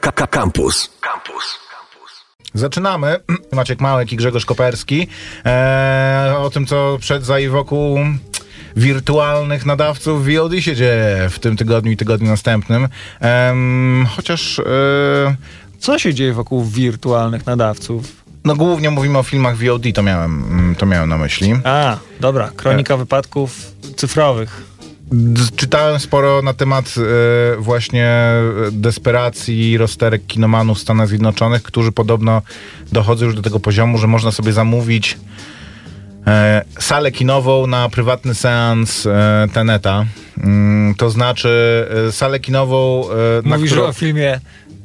Campus. Campus. Zaczynamy. Maciek Małek i Grzegorz Koperski. Eee, o tym, co przed, za i wokół wirtualnych nadawców VOD się dzieje w tym tygodniu i tygodniu następnym. Ehm, chociaż... E, Co się dzieje wokół wirtualnych nadawców? no głównie mówimy o filmach VOD, to miałem, mm, to miałem na myśli. A, dobra, kronika wypadków cyfrowych. Czytałem sporo na temat e, właśnie e, desperacji rozterek kinomanów w Stanach Zjednoczonych, którzy podobno dochodzą już do tego poziomu, że można sobie zamówić e, salę kinową na prywatny seans e, Teneta. Mm, to znaczy salę kinową, na Mówisz którą... o filmie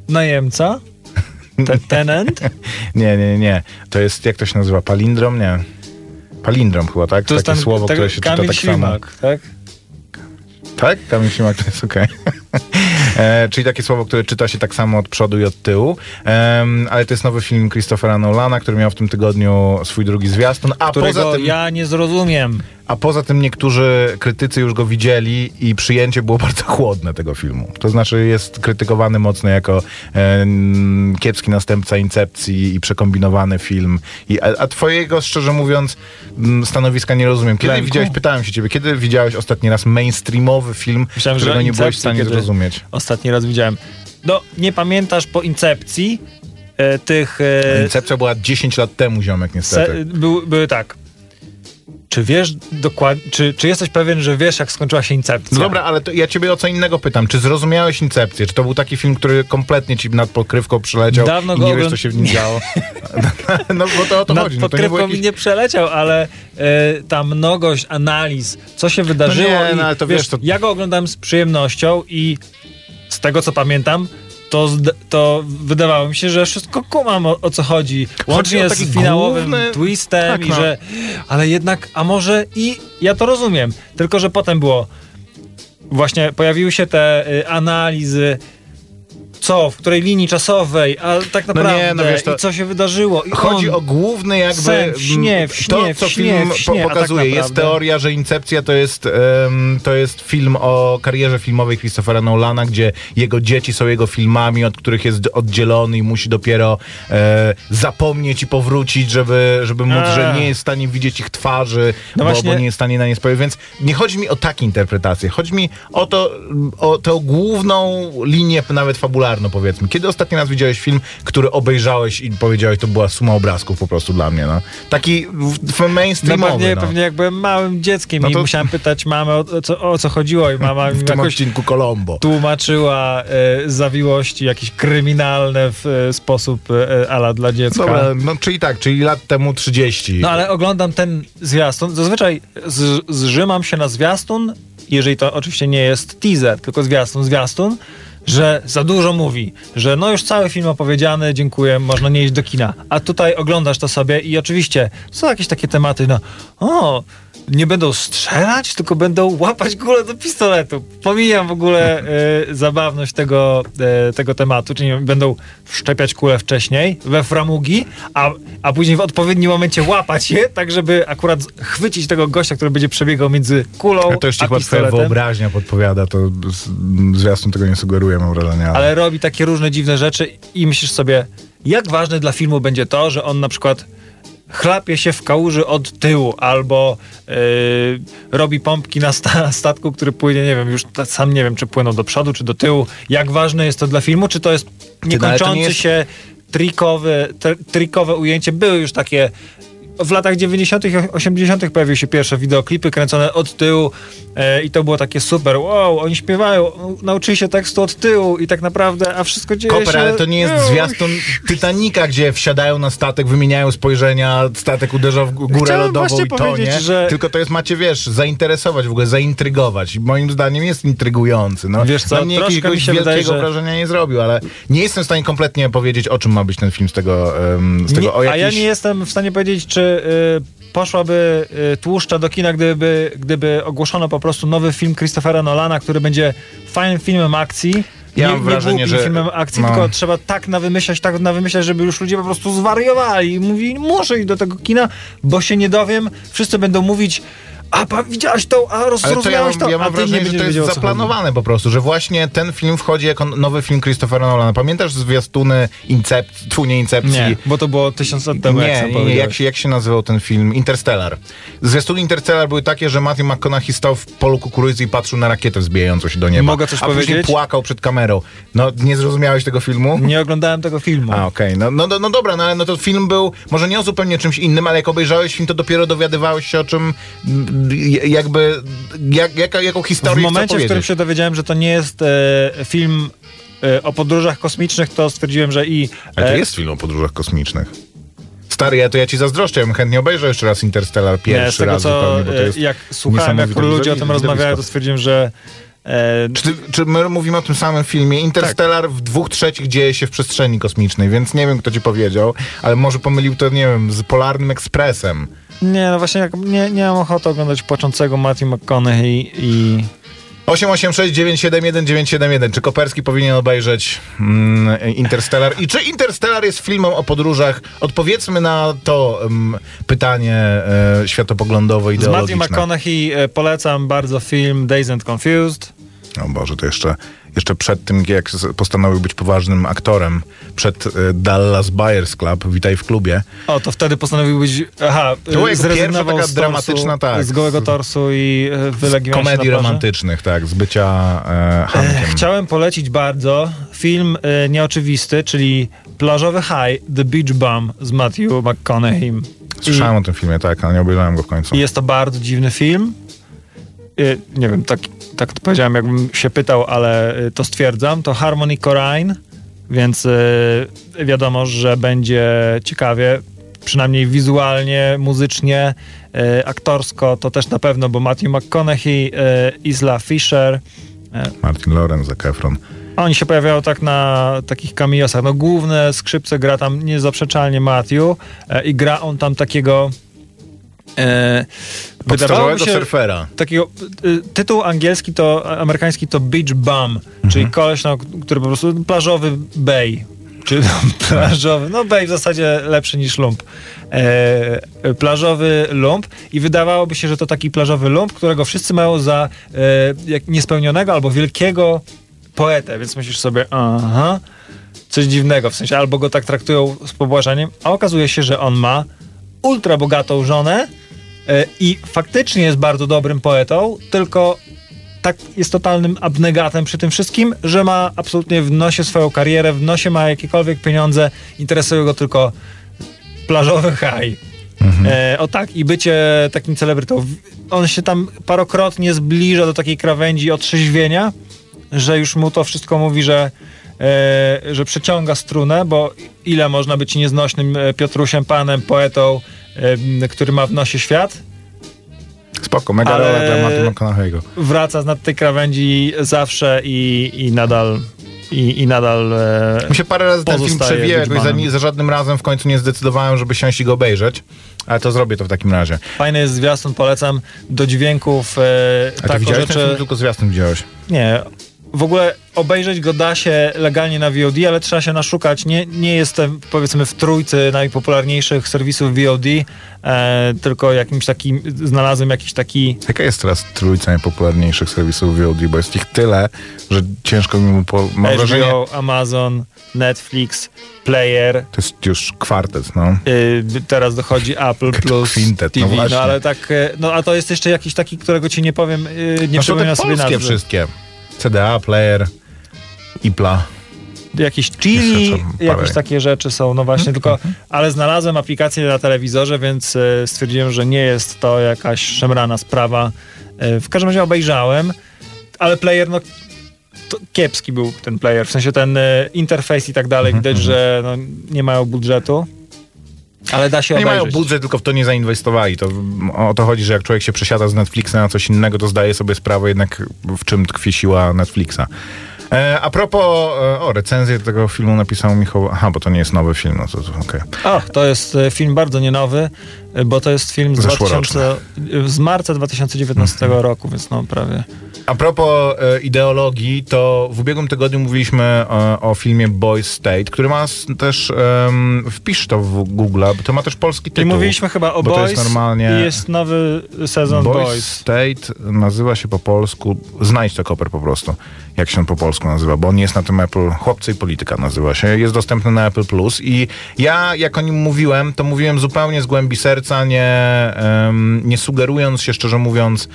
Najemca? Te, tenant? Nie, nie, nie. To jest, jak to się nazywa? Palindrom? Nie. Palindrom chyba, tak? To jest Takie tam słowo, tak- które się czyta Kamil tak samo. Ślimak, tak? Tak? Kamil Ślimak to jest okej. e, czyli takie słowo, które czyta się tak samo od przodu i od tyłu. Em, ale to jest nowy film Christophera Nolana, który miał w tym tygodniu swój drugi zwiastun. A Którego poza tym... ja nie zrozumiem. A poza tym niektórzy krytycy już go widzieli i przyjęcie było bardzo chłodne tego filmu. To znaczy jest krytykowany mocno jako e, kiepski następca Incepcji i przekombinowany film. I, a, a twojego, szczerze mówiąc, stanowiska nie rozumiem. Kiedy widziałeś, pytałem się ciebie, kiedy widziałeś ostatni raz mainstreamowy film, Myślałem, którego nie byłeś w Incepcji, stanie zrozumieć? Ostatni raz widziałem. No, nie pamiętasz po Incepcji e, tych... E, Incepcja była 10 lat temu, ziomek, se, niestety. był, były tak. Czy wiesz dokładnie, czy, czy jesteś pewien, że wiesz, jak skończyła się Incepcja? No dobra, ale to ja ciebie o co innego pytam. Czy zrozumiałeś Incepcję? Czy to był taki film, który kompletnie ci nad pokrywką przyleciał Dawno i go nie wiesz, co się w nim działo? no bo to o to Nad chodzi. No to nie podkrywką było mi jakiś... nie przeleciał, ale e, ta mnogość analiz, co się wydarzyło. No nie, i, no ale to wiesz, wiesz, to- Ja go oglądam z przyjemnością i z tego, co pamiętam, to, to wydawało mi się, że wszystko kumam o, o co chodzi. Łącznie o z finałowym główny- twistem Tak, i no. że... Ale jednak, a może i... Ja to rozumiem. Tylko, że potem było... Właśnie pojawiły się te y, analizy co, w której linii czasowej, a tak No naprawdę nie, no wiesz, to- i co się wydarzyło. I Chodzi on, o główny jakby... Sen w śnie, w śnie, to, co w śnie, film śnie, tak pokazuje. jest naprawdę- teoria, że Incepcja to jest, em, to jest film o karierze filmowej Christophera Nolana, gdzie jego dzieci są jego filmami, od których jest oddzielony i musi dopiero e, zapomnieć i powrócić, żeby, żeby móc, A. że nie jest w stanie widzieć ich twarzy, No bo, bo nie jest w stanie na nie spojrzeć. Więc nie chodzi mi o takie interpretacje. Chodzi mi o to, o tę główną linię, nawet fabularną powiedzmy. Kiedy ostatni raz widziałeś film, który obejrzałeś i powiedziałeś, to była suma obrazków po prostu dla mnie, no. Taki w- w No mainstreamowy, pewnie, no. pewnie jak byłem małym dzieckiem No i to- musiałem pytać mamę o, o, co, o co chodziło i mama mi W tym odcinku Colombo. tłumaczyła e, zawiłości jakieś kryminalne w e, sposób e, ala dla dziecka. Dobra, no czyli tak, czyli lat temu 30. No ale oglądam ten zwiastun. Zazwyczaj z, zrzymam się na zwiastun, jeżeli to oczywiście nie jest teaser, tylko zwiastun, zwiastun, że za dużo mówi, że no już cały film opowiedziany, dziękuję, można nie iść do kina. A tutaj oglądasz to sobie i oczywiście są jakieś takie tematy, no o, nie będą strzelać, tylko będą łapać kulę do pistoletu. Pomijam w ogóle e, zabawność tego, e, tego tematu, czyli będą wszczepiać kulę wcześniej we framugi, a, a później w odpowiednim momencie łapać je, tak żeby akurat chwycić tego gościa, który będzie przebiegał między kulą A to już ci chyba twoja pistoletem. wyobraźnia podpowiada, to zwiastun tego nie sugeruje, mam wrażenie. Ale... ale robi takie różne dziwne rzeczy i myślisz sobie, jak ważne dla filmu będzie to, że on na przykład chlapie się w kałuży od tyłu albo yy, robi pompki na sta statku, który płynie, nie wiem, już sam nie wiem, czy płyną do przodu, czy do tyłu. Jak ważne jest to dla filmu, czy to jest no, to niekończący nie jest- się trikowe ujęcie. Były już takie w latach 90. i 80. pojawiły się pierwsze wideoklipy kręcone od tyłu e, i to było takie super. Wow, oni śpiewają, nauczyli się tekstu od tyłu i tak naprawdę, a wszystko dzieje Koper, się... ale to nie jest Wow. zwiastun Titanica, gdzie wsiadają na statek, wymieniają spojrzenia, statek uderza w górę Chciałem lodową i to, powiedzieć, nie? że- Tylko to jest, macie, wiesz, zainteresować w ogóle, zaintrygować. Moim zdaniem jest intrygujący. No, Wiesz co, na mnie troszkę jakiegoś mi się wielkiego wydaje, że- wrażenia nie zrobił, ale nie jestem w stanie kompletnie powiedzieć, o czym ma być ten film z tego, em, z tego Nie, o jakiś... A ja nie jestem w stanie powiedzieć, czy y, poszłaby y, tłuszcza do kina, gdyby, gdyby ogłoszono po prostu nowy film Christophera Nolana, który będzie fajnym filmem akcji. Ja nie, mam wrażenie, że- filmem akcji, no. tylko trzeba tak nawymyślać, tak nawymyślać, żeby już ludzie po prostu zwariowali i mówili, muszę iść do tego kina, bo się nie dowiem. Wszyscy będą mówić, a pa, widziałaś to, a Ale to ja ja a mam ty wrażenie, nie że to jest chodzi. zaplanowane po prostu, że właśnie ten film wchodzi jako nowy film Christophera Nolana. Pamiętasz zwiastuny Incept, tfu, nie Incepcji? Nie, bo to było tysiąc lat temu, jak nie, sam nie, jak się, jak się nazywał ten film? Interstellar. Zwiastuny Interstellar były takie, że Matthew McConaughey stał w polu kukurydzy i patrzył na rakietę wzbijającą się do nieba. Mogę coś a później powiedzieć? płakał przed kamerą. No, nie zrozumiałeś tego filmu? Nie oglądałem tego filmu. A, okej. No, no, no, no dobra, no ale no to film był może nie o zupełnie czymś innym, ale jak obejrzałeś film, to dopiero dowiadywałeś się o czym jakby, jak, jaka, jaką historię W momencie, w którym się dowiedziałem, że to nie jest e, film e, o podróżach kosmicznych, to stwierdziłem, że i... Ale to e, jest film o podróżach kosmicznych. Stary, ja to ja ci zazdroszczę, ja bym chętnie obejrzał jeszcze raz Interstellar pierwszy raz co, zupełnie, bo to e, jest jak słuchałem, jak ludzie o tym rozmawiają, to stwierdziłem, że e, Czy, ty, czy my mówimy o tym samym filmie? Interstellar w dwóch trzecich dzieje się w przestrzeni kosmicznej, więc nie wiem, kto ci powiedział, ale może pomylił to, nie wiem, z Polarnym Ekspresem. Nie, no właśnie jak, nie, nie mam ochoty oglądać płaczącego Matthew McConaughey i... 886 971 971. Czy Koperski powinien obejrzeć mm, Interstellar? I czy Interstellar jest filmem o podróżach? Odpowiedzmy na to mm, pytanie e, światopoglądowe, Z Matthew ideologiczne. McConaughey e, polecam bardzo film Dazed and Confused. O Boże, to jeszcze, jeszcze przed tym, jak postanowił być poważnym aktorem, przed e, Dallas Buyers Club, Witaj w klubie, O, to wtedy postanowił być... Aha, jego zrezygnował taka z dramatyczna, torsu, tak, Z gołego torsu i e, wylegiwał komedii romantycznych, tak, z bycia e, Hankiem. Chciałem polecić bardzo film e, nieoczywisty, czyli Plażowy High, The Beach Bum z Matthew McConaughey. Słyszałem o tym filmie, tak, ale nie obejrzałem go w końcu. I jest to bardzo dziwny film. E, Nie wiem, tak, tak to powiedziałem, jakbym się pytał, ale e, to stwierdzam. To Harmony Korine, więc e, wiadomo, że będzie ciekawie. Przynajmniej wizualnie, muzycznie, e, aktorsko to też na pewno, bo Matthew McConaughey, Isla Fisher, Martin Lorenz, Zac Efron. oni się pojawiają tak na takich cameosach. No główne skrzypce gra tam niezaprzeczalnie Matthew i gra on tam takiego wydawałoby Podstarzałego się surfera. takiego y, tytuł angielski to amerykański to beach bum, czyli Mhm. koleś, no, który po prostu plażowy bay. Czy plażowy, no bay w zasadzie lepszy niż lump. E, plażowy lump i wydawałoby się, że to taki plażowy lump, którego wszyscy mają za e, niespełnionego albo wielkiego poetę, więc myślisz sobie, aha, coś dziwnego, w sensie albo go tak traktują z pobłażaniem, a okazuje się, że on ma ultra bogatą żonę i faktycznie jest bardzo dobrym poetą, tylko tak jest totalnym abnegatem przy tym wszystkim, że ma absolutnie w nosie swoją karierę, w nosie ma jakiekolwiek pieniądze, interesuje go tylko plażowy haj. E, o tak, i bycie takim celebrytą. On się tam parokrotnie zbliża do takiej krawędzi otrzeźwienia, że już mu to wszystko mówi, że, e, że przeciąga strunę, bo ile można być nieznośnym e, Piotrusiem, panem, poetą, e, który ma w nosie świat, Spoko, mega rola dla Matthew McConaughey'ego. wraca z nad tej krawędzi zawsze i, i nadal i, i nadal e, Mi się parę razy ten film przewijał, jakoś za, za żadnym razem w końcu nie zdecydowałem, żeby siąść i go obejrzeć, ale to zrobię to w takim razie. fajny jest zwiastun, polecam do dźwięków e, A ty widziałeś ten film, rzeczy. tylko zwiastun widziałeś? Nie. W ogóle obejrzeć go da się legalnie na VOD, ale trzeba się naszukać. Nie, nie jestem powiedzmy w trójcy najpopularniejszych serwisów VOD, e, tylko jakimś takim, znalazłem jakiś taki Jaka jest teraz trójca najpopularniejszych serwisów VOD, bo jest ich tyle, że ciężko mi po... Mam wrażenie, HBO, Amazon, Netflix, Player, to jest już kwartet, no. y, teraz dochodzi Apple to Plus kwintet, no TV, właśnie. no ale tak, e, no a to jest jeszcze jakiś taki, którego ci nie powiem, y, nie no przypominam sobie nazwy. wszystkie. CDA, Player, IPLA. jakieś chili, jakieś takie rzeczy są, no właśnie, tylko, ale znalazłem aplikację na telewizorze, więc e, stwierdziłem, że nie jest to jakaś szemrana sprawa. E, w każdym razie obejrzałem, ale player, no to kiepski był ten player, w sensie ten e, interfejs i tak dalej, widać, że no, nie mają budżetu, ale da się Nie mają obejrzeć. budżet, tylko w to nie zainwestowali. To, o to chodzi, że jak człowiek się przesiada z Netflixa na coś innego, to zdaje sobie sprawę jednak w czym tkwi siła Netflixa. E, a propos, e, o, recenzję tego filmu napisał Michał, aha, bo to nie jest nowy film, no to, to okej. O, to jest e, film bardzo nienowy. Y, bo to jest film z, Zeszłoroczny. 2000, z marca 2019 roku, więc no prawie. A propos e, ideologii, to w ubiegłym tygodniu mówiliśmy e, o filmie Boys State, który ma też, em, wpisz to w Google, bo to ma też polski I tytuł. mówiliśmy chyba o bo to Boys jest normalnie- i jest nowy sezon Boys, Boys. State nazywa się po polsku, znajdź to koper po prostu, jak się on po polsku nazywa, bo on jest na tym Apple, Chłopcy i Polityka nazywa się, jest dostępny na Apple Plus i ja jak o nim mówiłem, to mówiłem zupełnie z głębi serca, nie, em, nie sugerując się szczerze mówiąc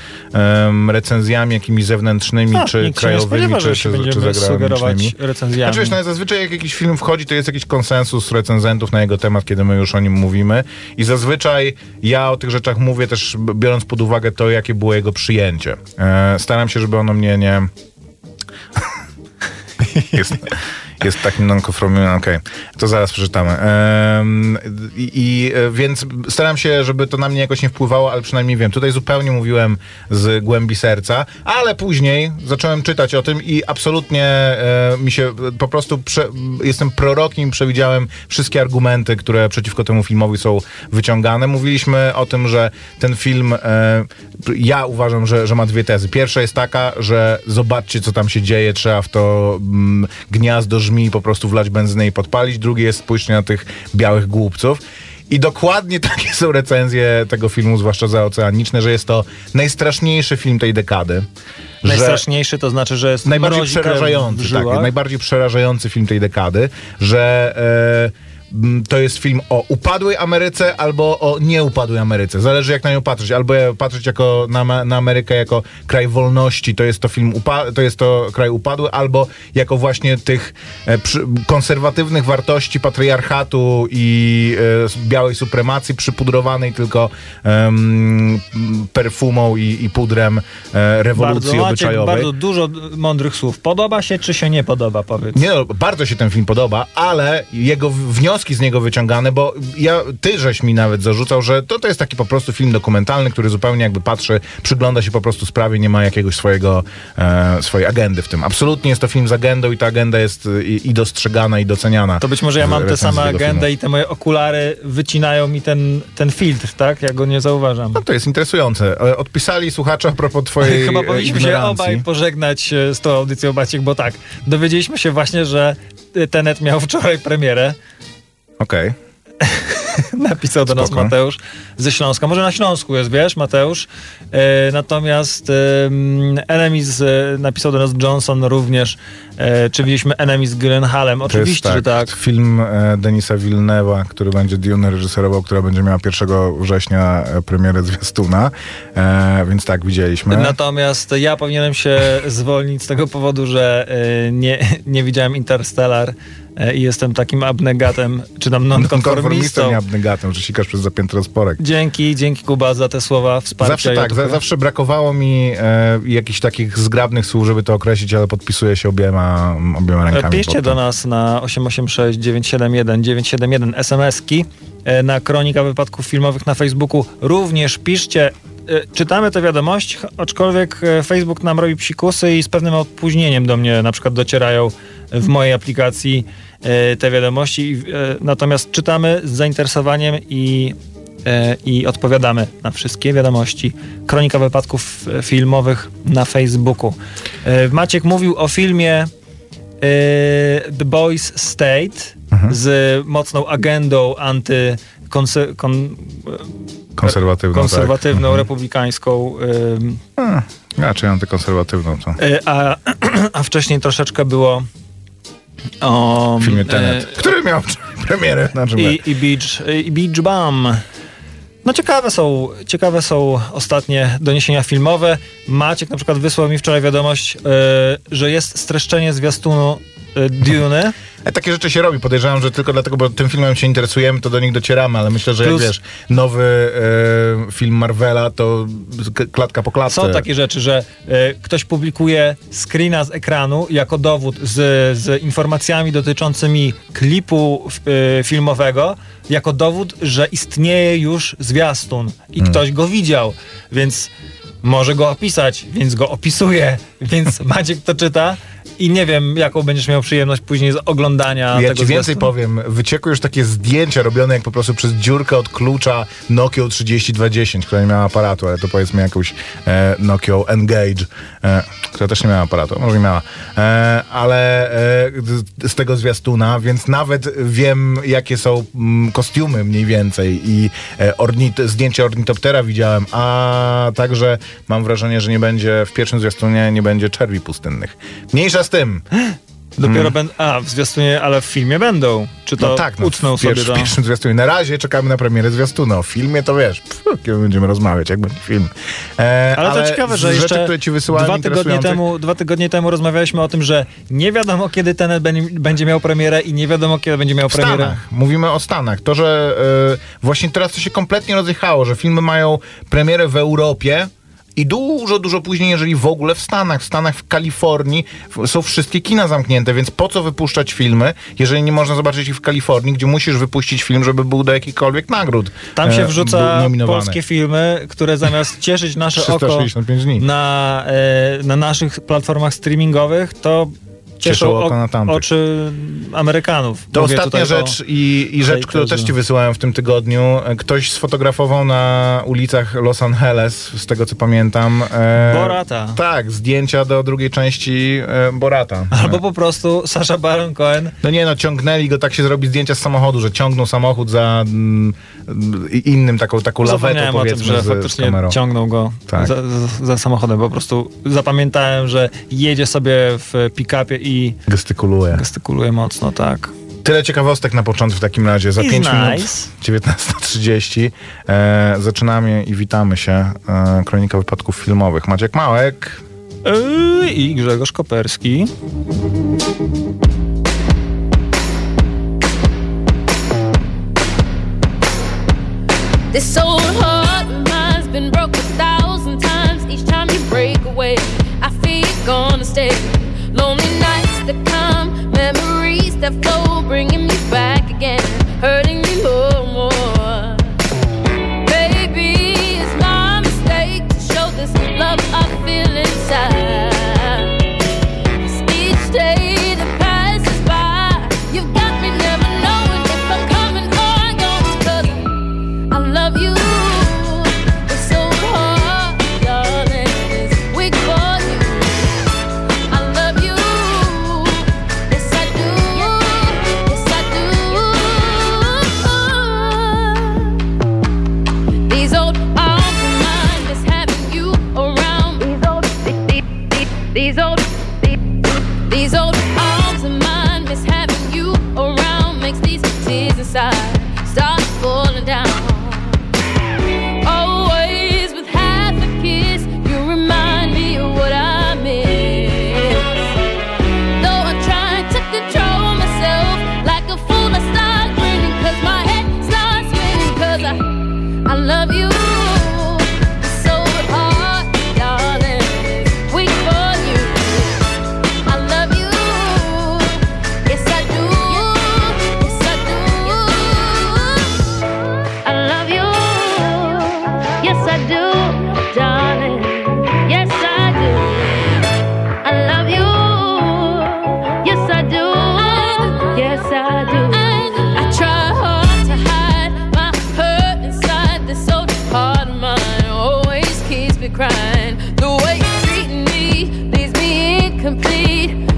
recenzjami jakimiś zewnętrznymi, A, czy się nie krajowymi, spodziewa, czy, czy, czy zagranicznymi. recenzjami. Znaczy, wiesz, no, zazwyczaj jak jakiś film wchodzi, to jest jakiś konsensus recenzentów na jego temat, kiedy my już o nim mówimy. I zazwyczaj ja o tych rzeczach mówię też biorąc pod uwagę to, jakie było jego przyjęcie. E, staram się, żeby ono mnie nie... jest, jest takim non-conforming, okej. To zaraz przeczytamy. Em, i, I e, więc staram się, żeby to na mnie jakoś nie wpływało, ale przynajmniej wiem. Tutaj zupełnie mówiłem z głębi serca, ale później zacząłem czytać o tym i absolutnie e, mi się po prostu prze, jestem prorokiem, przewidziałem wszystkie argumenty, które przeciwko temu filmowi są wyciągane. Mówiliśmy o tym, że ten film, e, ja uważam, że, że ma dwie tezy. Pierwsza jest taka, że zobaczcie, co tam się dzieje, trzeba w to mm, gniazdo żmi po prostu wlać benzynę i podpalić. Drugie jest spójrzcie na tych białych głupców. I dokładnie takie są recenzje tego filmu, zwłaszcza zaoceaniczne, że jest to najstraszniejszy film tej dekady. Najstraszniejszy to znaczy, że jest najbardziej przerażający, tak, najbardziej przerażający film tej dekady, że m, to jest film o upadłej Ameryce albo o nieupadłej Ameryce. Zależy jak na nią patrzeć. Albo patrzeć jako na, na Amerykę jako kraj wolności, to jest to film upa- to jest to kraj upadły, albo jako właśnie tych e, przy, konserwatywnych wartości patriarchatu i e, białej supremacji przypudrowanej tylko em, perfumą i, i pudrem e, rewolucji bardzo, Maciek, obyczajowej. bardzo dużo mądrych słów. Podoba się, czy się nie podoba, powiedz. Nie no, bardzo się ten film podoba, ale jego w- wnioski z niego wyciągane, bo ja, ty żeś mi nawet zarzucał, że to, to jest taki po prostu film dokumentalny, który zupełnie jakby patrzy, przygląda się po prostu sprawie, nie ma jakiegoś swojego, e, swojej agendy w tym. Absolutnie jest to film z agendą i ta agenda jest e, i, i dostrzegana, i doceniana. To być może ja mam tę samą agendę i te moje okulary wycinają mi ten, ten filtr, tak? Ja go nie zauważam. No to jest interesujące. E, Odpisali słuchacze a propos twojej Chyba e, powinniśmy się obaj pożegnać z tą audycją, Maciek, bo tak, dowiedzieliśmy się właśnie, że Tenet miał wczoraj premierę. Okej. Napisał do nas. Mateusz ze Śląska. Może na Śląsku jest, wiesz, Mateusz. E, natomiast Enemies e, napisał do nas Johnson również. E, czy widzieliśmy Enemies z Gyllenhaalem? Oczywiście, że tak. Film e, Denisa Villeneuve'a, który będzie Dune reżyserował, która będzie miała 1 września premierę zwiastuna. E, więc tak, widzieliśmy. Natomiast ja powinienem się zwolnić z tego powodu, że nie, nie widziałem Interstellar i jestem takim abnegatem, czy tam Konformistą, nonkonformistą. nie abnegatem, że sikasz przez zapięty rozporek. Dzięki, dzięki Kuba za te słowa wsparcia. Zawsze tak, za, zawsze brakowało mi e, jakichś takich zgrabnych słów, żeby to określić, ale podpisuję się obiema, obiema rękami. Piszcie do nas na 886 971 971 SMS-ki, e, na Kronika Wypadków Filmowych na Facebooku. Również piszcie, e, czytamy te wiadomości, aczkolwiek e, Facebook nam robi psikusy i z pewnym opóźnieniem do mnie na przykład docierają w mojej aplikacji e, te wiadomości. E, Natomiast czytamy z zainteresowaniem i e, i odpowiadamy na wszystkie wiadomości. Kronika wypadków e, filmowych na Facebooku. E, Maciek mówił o filmie e, The Boys State z mocną agendą anty konse- kon, Konserwatywną, konserwatywną, tak. republikańską, ym, Mhm. Raczej antykonserwatywną. To. a, a wcześniej troszeczkę było o W filmie y, Tenet, który miał premierę. Znaczy, i, i, beach, i Beach Bum. No ciekawe są, ciekawe są ostatnie doniesienia filmowe. Maciek na przykład wysłał mi wczoraj wiadomość, y, że jest streszczenie zwiastunu Dune. E, Takie rzeczy się robi. Podejrzewam, że tylko dlatego, bo tym filmem się interesujemy, to do nich docieramy, ale myślę, że Plus- jak wiesz, nowy e, film Marvela to klatka po klatce. Są takie rzeczy, że e, ktoś publikuje screena z ekranu jako dowód z, z informacjami dotyczącymi klipu e, filmowego, jako dowód, że istnieje już zwiastun i ktoś go widział. Więc może go opisać, więc go opisuje, więc Maciek to czyta i nie wiem, jaką będziesz miał przyjemność później z oglądania Ja tego ci więcej powiem. Wyciekły już takie zdjęcia robione jak po prostu przez dziurkę od klucza Nokia 3210, która nie miała aparatu, ale to powiedzmy jakąś e, Nokia Engage, e, która też nie miała aparatu, może nie miała. E, ale e, z, tego zwiastuna, więc nawet wiem, jakie są mm, kostiumy mniej więcej i e, ornit, zdjęcie ornitoptera widziałem, a także mam wrażenie, że nie będzie w pierwszym zwiastunie nie będzie czerwi pustynnych. Mniejsza z tym. Dopiero będą. A, w zwiastunie, ale w filmie będą. Czy to No tak, no, ucnął w, sobie to? w pierwszym zwiastunie. Na razie czekamy na premierę zwiastuna. O filmie to wiesz, pff, kiedy będziemy rozmawiać, jak będzie film. E, Ale, to ciekawe, że rzeczy, jeszcze które ci wysyłałem dwa, tygodnie temu, dwa tygodnie temu rozmawialiśmy o tym, że nie wiadomo kiedy ten będzie, miał premierę i nie wiadomo kiedy będzie miał W premierę. Stanach. Mówimy o Stanach. To, że e, właśnie teraz to się kompletnie rozjechało, że filmy mają premierę w Europie i dużo, dużo później, jeżeli w ogóle w Stanach. W Stanach, w Kalifornii są wszystkie kina zamknięte, więc po co wypuszczać filmy, jeżeli nie można zobaczyć ich w Kalifornii, gdzie musisz wypuścić film, żeby był do jakichkolwiek nagród Tam się e, wrzuca nominowany. polskie filmy, które zamiast cieszyć nasze oko 365 dni. na, e, na naszych platformach streamingowych, to cieszą, oko ok- na tamtych. oczy Amerykanów. To Mówię ostatnia rzecz i, i rzecz, którą też ci wysyłałem w tym tygodniu. Ktoś sfotografował na ulicach Los Angeles, z tego co pamiętam. E, Borata. Tak, zdjęcia do drugiej części e, Borata. Albo po prostu Sasha Baron Cohen No nie no, ciągnęli go, tak się zrobi zdjęcia z samochodu, że ciągnął samochód za mm, i- innym taką, taką lawetą Zapomniałem o tym, powiedzmy że z, z faktycznie kamerą. ciągnął go Tak. za, za, za samochodem. Po prostu zapamiętałem, że jedzie sobie w pick-upie i Gestykuluje. gestykuluje mocno, tak. Tyle ciekawostek na początku w takim razie. Za Is 5 minut, nice. 19.30 e, zaczynamy i witamy się. E, Kronika wypadków filmowych. Maciek Małek. Yy, I Grzegorz Koperski. This old heart of mine's been broke a thousand times. Each time you break away, I feel you're gonna stay. me crying. The way you're treating me leaves me incomplete.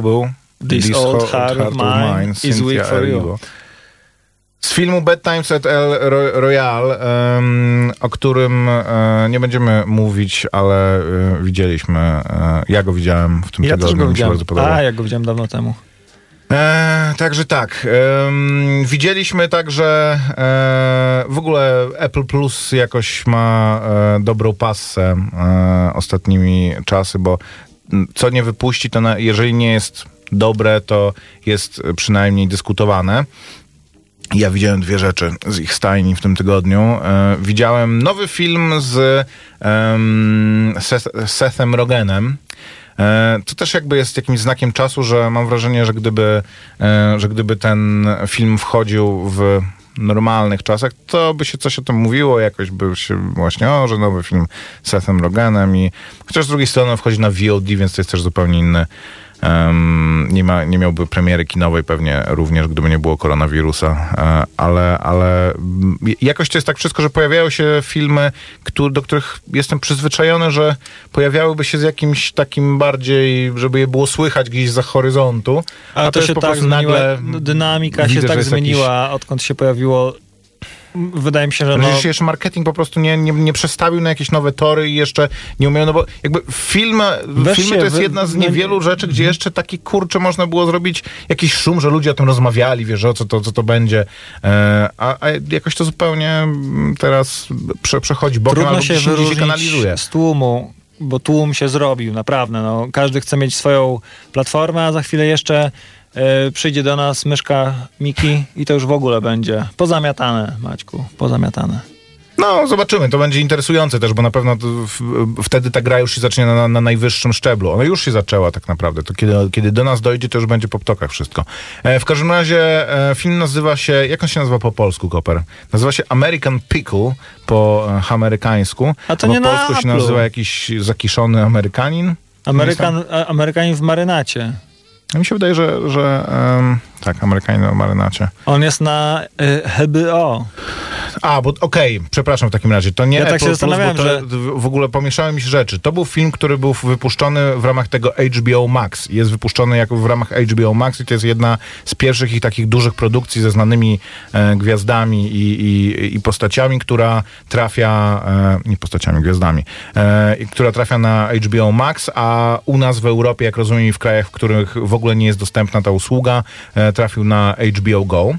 To był This Old Ho- Heart of Mine is Cynthia weak for you. Z filmu Bad Times at El Ro- Royale, em, o którym e, nie będziemy mówić, ale e, widzieliśmy. E, ja go widziałem w tym Ja też tygodniu, go mi się widziałem. bardzo podobał. A, ja go widziałem dawno temu. E, także tak. widzieliśmy także e, w ogóle Apple Plus jakoś ma dobrą passę e, ostatnimi czasy, bo co nie wypuści, to na, jeżeli nie jest dobre, to jest przynajmniej dyskutowane. Ja widziałem dwie rzeczy z ich stajni w tym tygodniu. E, widziałem nowy film z em, Seth, Sethem Rogenem. E, to też jakby jest jakimś znakiem czasu, że mam wrażenie, że gdyby, e, że gdyby ten film wchodził w normalnych czasach, to by się coś o tym mówiło, jakoś by się właśnie, o, że nowy film z Sethem Rogenem i chociaż z drugiej strony wchodzi na VOD, więc to jest też zupełnie inny nie, ma, nie miałby premiery kinowej pewnie również, gdyby nie było koronawirusa, e, ale, ale jakoś to jest tak wszystko, że pojawiają się filmy, któ- do których jestem przyzwyczajony, że pojawiałyby się z jakimś takim bardziej, żeby je było słychać gdzieś za horyzontu, Ale a to, jest się tak zmieniła, nagle dynamika widzę, się tak jest jakiś- zmieniła, odkąd się pojawiło. Wydaje mi się, że No. się jeszcze marketing po prostu nie, nie, nie przestawił na jakieś nowe tory i jeszcze nie umiał, no bo jakby filmy, Weź filmy się, to jest wy- jedna z no nie- niewielu rzeczy, gdzie jeszcze taki kurczę można było zrobić jakiś szum, że ludzie o tym rozmawiali, wiesz, o co to, co to będzie, e, a, a jakoś to zupełnie mm, teraz prze, przechodzi bokiem trudno albo się gdzieś kanalizuje. z tłumu, bo tłum się zrobił, naprawdę. No, każdy chce mieć swoją platformę, a za chwilę jeszcze e, przyjdzie do nas myszka Miki i to już w ogóle będzie pozamiatane, Maćku, pozamiatane. No, zobaczymy. To będzie interesujące też, bo na pewno w, wtedy ta gra już się zacznie na, na najwyższym szczeblu. Ona już się zaczęła tak naprawdę. To kiedy, kiedy do nas dojdzie, to już będzie po ptokach wszystko. E, w każdym razie e, film nazywa się, jak on się nazywa po polsku, Koper? Nazywa się American Pickle po e, amerykańsku. A to po nie na polsku się Apple'u. nazywa jakiś zakiszony Amerykanin. Amerykan, Amerykanin w marynacie. Mi się wydaje, że, że tak, Amerykanin o marynacie. On jest na y, HBO. A, bo okej, przepraszam w takim razie. To nie Ja tak Apple się zastanawiałem, Plus, że- w ogóle pomieszały mi się rzeczy. To był film, który był wypuszczony w ramach tego HBO Max. Jest wypuszczony jako w ramach HBO Max i to jest jedna z pierwszych ich takich dużych produkcji ze znanymi e, gwiazdami i, i, i postaciami, która trafia, e, nie postaciami, gwiazdami, e, która trafia na HBO Max, a u nas w Europie, jak rozumiem, i w krajach, w których w ogóle nie jest dostępna ta usługa, e, trafił na HBO Go.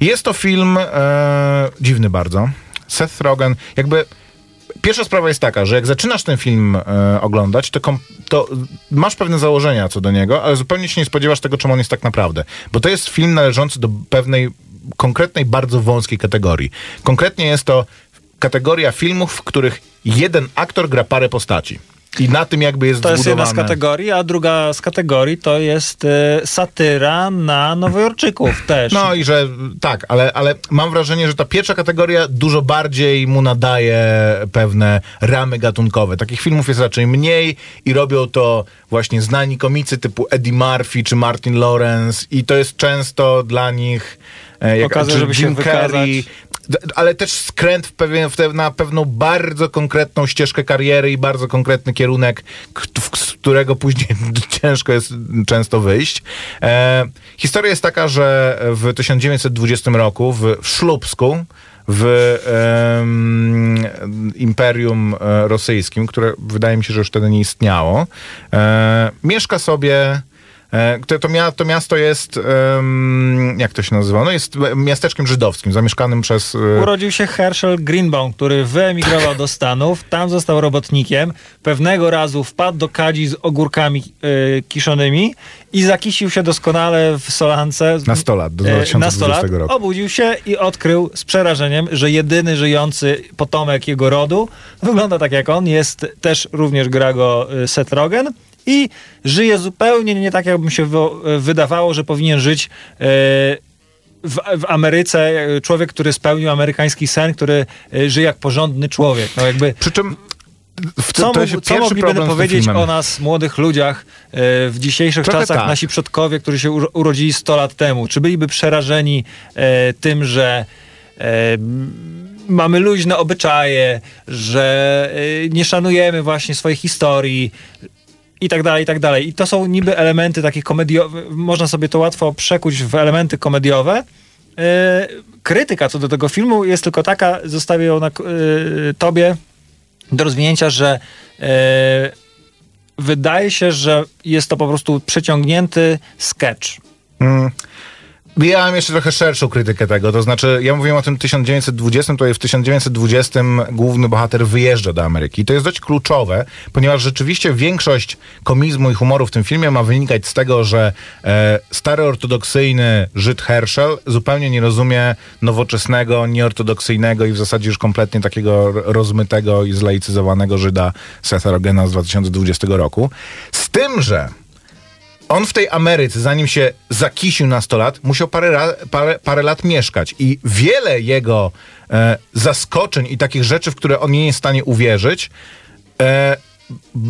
Jest to film e, dziwny bardzo. Seth Rogen, jakby Pierwsza sprawa jest taka, że jak zaczynasz ten film e, oglądać, to, kom, to masz pewne założenia co do niego, ale zupełnie się nie spodziewasz tego, czym on jest tak naprawdę. Bo to jest film należący do pewnej konkretnej, bardzo wąskiej kategorii. Konkretnie jest to kategoria filmów, w których jeden aktor gra parę postaci. I na tym jakby jest To jest jedna z kategorii, a druga z kategorii to jest y, satyra na Nowojorczyków też. No i że tak, ale, ale mam wrażenie, że ta pierwsza kategoria dużo bardziej mu nadaje pewne ramy gatunkowe. Takich filmów jest raczej mniej i robią to właśnie znani komicy typu Eddie Murphy czy Martin Lawrence i to jest często dla nich e, jak, Okazja, żeby się Jim Carrey, wykazać. Ale też skręt w pewien, w te, na pewną bardzo konkretną ścieżkę kariery i bardzo konkretny kierunek, z którego później ciężko jest często wyjść. E, historia jest taka, że w 1920 roku w, w Szlubsku, w em, Imperium e, Rosyjskim, które wydaje mi się, że już wtedy nie istniało, e, mieszka sobie To, to, mia, to miasto jest, em, jak to się nazywa? No jest miasteczkiem żydowskim, zamieszkanym przez... e, Urodził się Herschel Greenbaum, który wyemigrował do Stanów, tam został robotnikiem, pewnego razu wpadł do kadzi z ogórkami y, kiszonymi i zakisił się doskonale w solance. Na 100 lat, do E, 2020 na 100 lat, roku. Obudził się i odkrył z przerażeniem, że jedyny żyjący potomek jego rodu wygląda tak jak on, jest też również gra go Seth Rogen i żyje zupełnie nie tak, jakby się wo- wydawało, że powinien żyć e, w, w Ameryce człowiek, który spełnił amerykański sen, który e, żyje jak porządny człowiek. No jakby Przy czym w, co, to jest co mogliby powiedzieć o nas, młodych ludziach, e, w dzisiejszych Trochę czasach, tak. nasi przodkowie, którzy się uro- urodzili 100 lat temu? Czy byliby przerażeni tym, że mamy luźne obyczaje, że nie szanujemy właśnie swojej historii i tak dalej, i tak dalej. I to są niby elementy takie komediowe, można sobie to łatwo przekuć w elementy komediowe. Y, krytyka co do tego filmu jest tylko taka, zostawię ją na, y, tobie do rozwinięcia, że y, wydaje się, że jest to po prostu przeciągnięty sketch. Mm. Ja mam jeszcze trochę szerszą krytykę tego, to znaczy ja mówiłem o tym 1920, tutaj w 1920 główny bohater wyjeżdża do Ameryki. I to jest dość kluczowe, ponieważ rzeczywiście większość komizmu i humoru w tym filmie ma wynikać z tego, że e, stary ortodoksyjny Żyd Herschel zupełnie nie rozumie nowoczesnego, nieortodoksyjnego i w zasadzie już kompletnie takiego rozmytego i zlaicyzowanego Żyda Setha Rogena z 2020 roku. Z tym, że on w tej Ameryce, zanim się zakisił na 100 lat, musiał parę, ra, parę, parę lat mieszkać. I wiele jego e, zaskoczeń i takich rzeczy, w które on nie jest w stanie uwierzyć, e,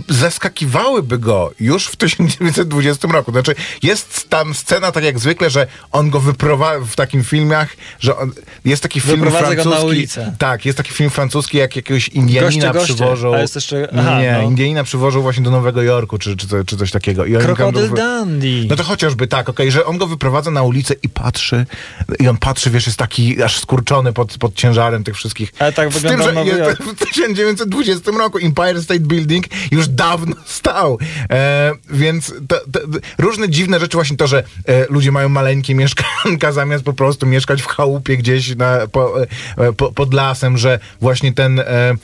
zaskakiwałyby go już w 1920 roku. Znaczy, jest tam scena tak jak zwykle, że on go wyprowadza w takim filmach, że on, jest taki film Wyprowadza go francuski. na ulicę. Tak, jest taki film francuski, jak jakiegoś Indianina Goście, przywożą. A jest jeszcze- aha, nie, no. Indianina przywożą właśnie do Nowego Jorku, czy, czy, czy coś takiego. I Krokodyl go Dandy. no to chociażby tak, okej, że on go wyprowadza na ulicę i patrzy, i on patrzy, wiesz, jest taki aż skurczony pod, pod ciężarem tych wszystkich. Ale tak wygląda tym, że Nowy jest, Jork. w 1920 roku Empire State Building już dawno stał. E, więc to, to, różne dziwne rzeczy, właśnie to, że e, ludzie mają maleńkie mieszkanka zamiast po prostu mieszkać w chałupie gdzieś na, po, e, po, pod lasem, że właśnie ten e,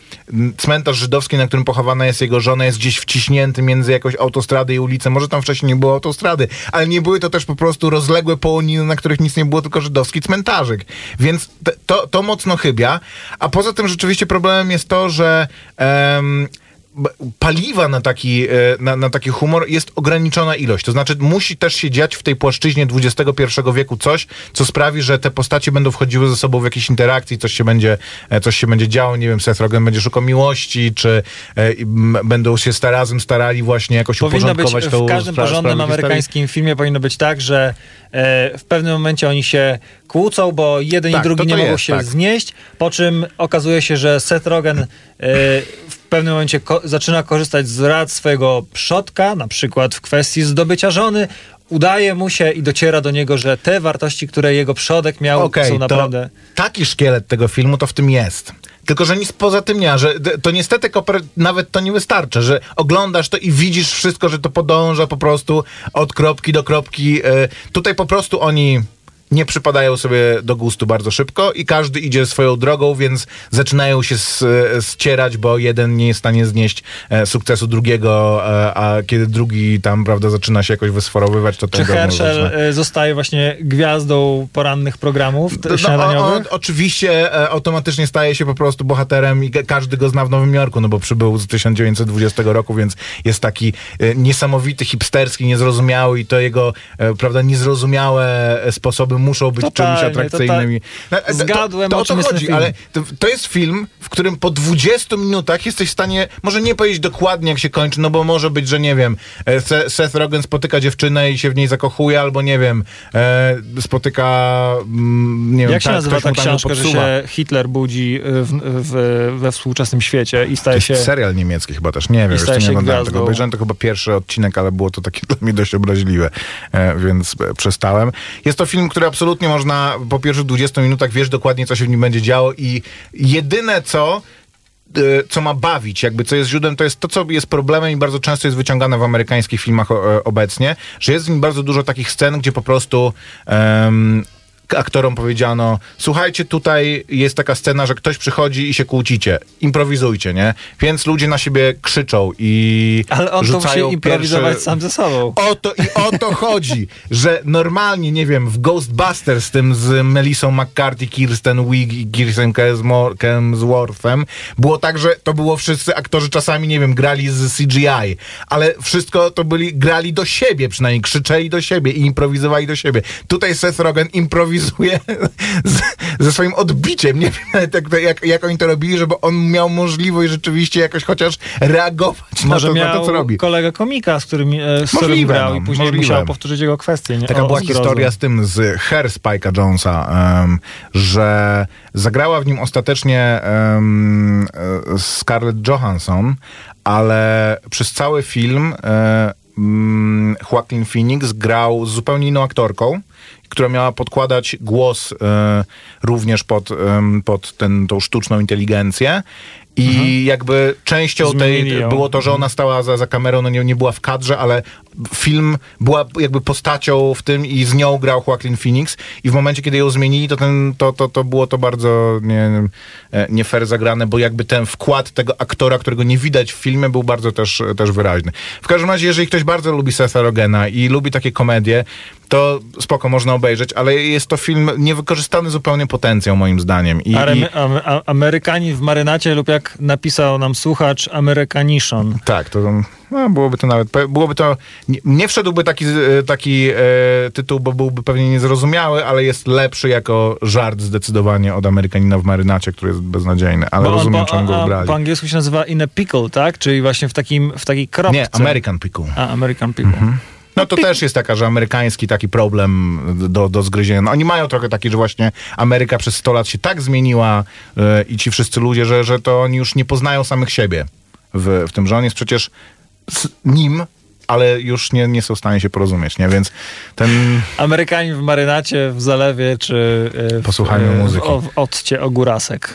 cmentarz żydowski, na którym pochowana jest jego żona, jest gdzieś wciśnięty między jakąś autostradę i ulicę. Może tam wcześniej nie było autostrady, ale nie były to też po prostu rozległe połoniny, na których nic nie było, tylko żydowski cmentarzyk. Więc to, to mocno chybia. A poza tym rzeczywiście problemem jest to, że paliwa na taki, e, na, na taki humor jest ograniczona ilość. To znaczy musi też się dziać w tej płaszczyźnie XXI wieku coś, co sprawi, że te postacie będą wchodziły ze sobą w jakieś interakcje, coś się będzie, e, coś się będzie działo, nie wiem, Seth Rogen będzie szukał miłości, czy e, będą się sta, razem starali właśnie jakoś Powinno być uporządkować tą w każdym spra- porządnym amerykańskim filmie powinno być tak, że e, w pewnym momencie oni się kłócą, bo jeden Tak, i drugi to to nie mogą jest, się tak. znieść, po czym okazuje się, że Seth Rogen e, w pewnym momencie ko- zaczyna korzystać z rad swojego przodka, na przykład w kwestii zdobycia żony, udaje mu się i dociera do niego, że te wartości, które jego przodek miał, Okej, są naprawdę... taki szkielet tego filmu to w tym jest. Tylko, że nic poza tym nie, że to niestety koper- nawet to nie wystarcza, że oglądasz to i widzisz wszystko, że to podąża po prostu od kropki do kropki. E, Tutaj po prostu oni nie przypadają sobie do gustu bardzo szybko i każdy idzie swoją drogą, więc zaczynają się s- ścierać, bo jeden nie jest w stanie znieść e, sukcesu drugiego, e, a kiedy drugi tam, prawda, zaczyna się jakoś wysforowywać, to ten Czy Herschel e, zostaje właśnie gwiazdą porannych programów No, śniadaniowych? on, on oczywiście e, automatycznie staje się po prostu bohaterem i ka- każdy go zna w Nowym Jorku, no bo przybył z 1920 roku, więc jest taki e, niesamowity, hipsterski, niezrozumiały i to jego, e, prawda, niezrozumiałe e, sposoby muszą być Totalnie, czymś atrakcyjnymi. No, e, to- Zgadłem, to, o o czym to jest ten chodzi, ale to, to jest film, w którym po 20 minutach jesteś w stanie, może nie powiedzieć dokładnie jak się kończy, no bo może być, że nie wiem, e, Se- Seth Rogen spotyka dziewczynę i się w niej zakochuje, albo nie wiem, e, spotyka, mm, nie wiem, Jak się tak, nazywa ta książka, że się Hitler budzi w, w, we współczesnym świecie i To staje jest się... serial niemiecki chyba też, nie wiem, już nie oglądałem tego. Obejrzałem to chyba pierwszy odcinek, ale było to takie dla mnie dość obraźliwe, e, więc e, przestałem. Jest to film, który absolutnie można po pierwszych 20 minutach wiesz dokładnie, co się w nim będzie działo i jedyne co e, co ma bawić, jakby co jest źródłem, to jest to, co jest problemem i bardzo często jest wyciągane w amerykańskich filmach e, obecnie, że jest w nim bardzo dużo takich scen, gdzie po prostu em, aktorom powiedziano, słuchajcie, tutaj jest taka scena, że ktoś przychodzi i się kłócicie, improwizujcie, nie? Więc ludzie na siebie krzyczą i Ale on to rzucają musi improwizować pierwsze... sam ze sobą. O to i o to chodzi, że normalnie, nie wiem, w Ghostbusters tym z Melissą McCarthy, Kirsten Wiig i Kirsten Hemsworthem było tak, że to było wszyscy aktorzy czasami, nie wiem, grali z CGI, ale wszystko to byli, grali do siebie przynajmniej, krzyczeli do siebie i improwizowali do siebie. Tutaj Seth Rogen improwizuje rywalizuje z, ze swoim odbiciem. Nie wiem jak, jak, jak oni to robili, żeby on miał możliwość rzeczywiście jakoś chociaż reagować na Może to, na miał to, co robi. kolega komika, z którym, e, z którym Możliwe, grał no, i później możliwe. musiał powtórzyć jego kwestię. Nie? Taka o, była o historia z tym, z Hair Spike'a Jonesa, em, że zagrała w nim ostatecznie e, Scarlett Johansson, ale przez cały film mm, Joaquin Phoenix grał z zupełnie inną aktorką, która miała podkładać głos e, również pod, pod ten, tą sztuczną inteligencję. I jakby częścią tej Mhm. Zmienili ją. było to, że ona stała za, za kamerą, no nie, nie była w kadrze, ale film była jakby postacią w tym i z nią grał Joaquin Phoenix i w momencie, kiedy ją zmienili, to, ten, to, to, to było to bardzo nie, e, nie fair zagrane, bo jakby ten wkład tego aktora, którego nie widać w filmie, był bardzo też, też wyraźny. W każdym razie, jeżeli ktoś bardzo lubi Setha Rogena i lubi takie komedie, to spoko, można obejrzeć, ale jest to film niewykorzystany zupełnie potencjał, moim zdaniem. I, i, Aremy, a, Amerykanie w marynacie lub jak napisał nam słuchacz, Amerykanishon. Tak, to no, byłoby to nawet, byłoby to, nie, nie wszedłby taki, e, taki e, tytuł, bo byłby pewnie niezrozumiały, ale jest lepszy jako żart zdecydowanie od Amerykanina w marynacie, który jest beznadziejny, ale Bo on rozumiem, po, czemu go wybrali. po angielsku się nazywa in a pickle, tak? Czyli właśnie w, takim, w takiej kropce. Nie, American Pickle. A, American pickle. Mhm. No to też jest taka, że amerykański taki problem do, do zgryzienia. No, oni mają trochę taki, że właśnie Ameryka przez 100 lat się tak zmieniła e, i ci wszyscy ludzie, że, że to oni już nie poznają samych siebie w, w tym, że on jest przecież z nim, ale już nie, nie są w stanie się porozumieć, nie? Więc ten... Amerykanin w marynacie, w zalewie, czy e, w, Posłuchajmy e, muzyki. W, o- w odcie ogórasek.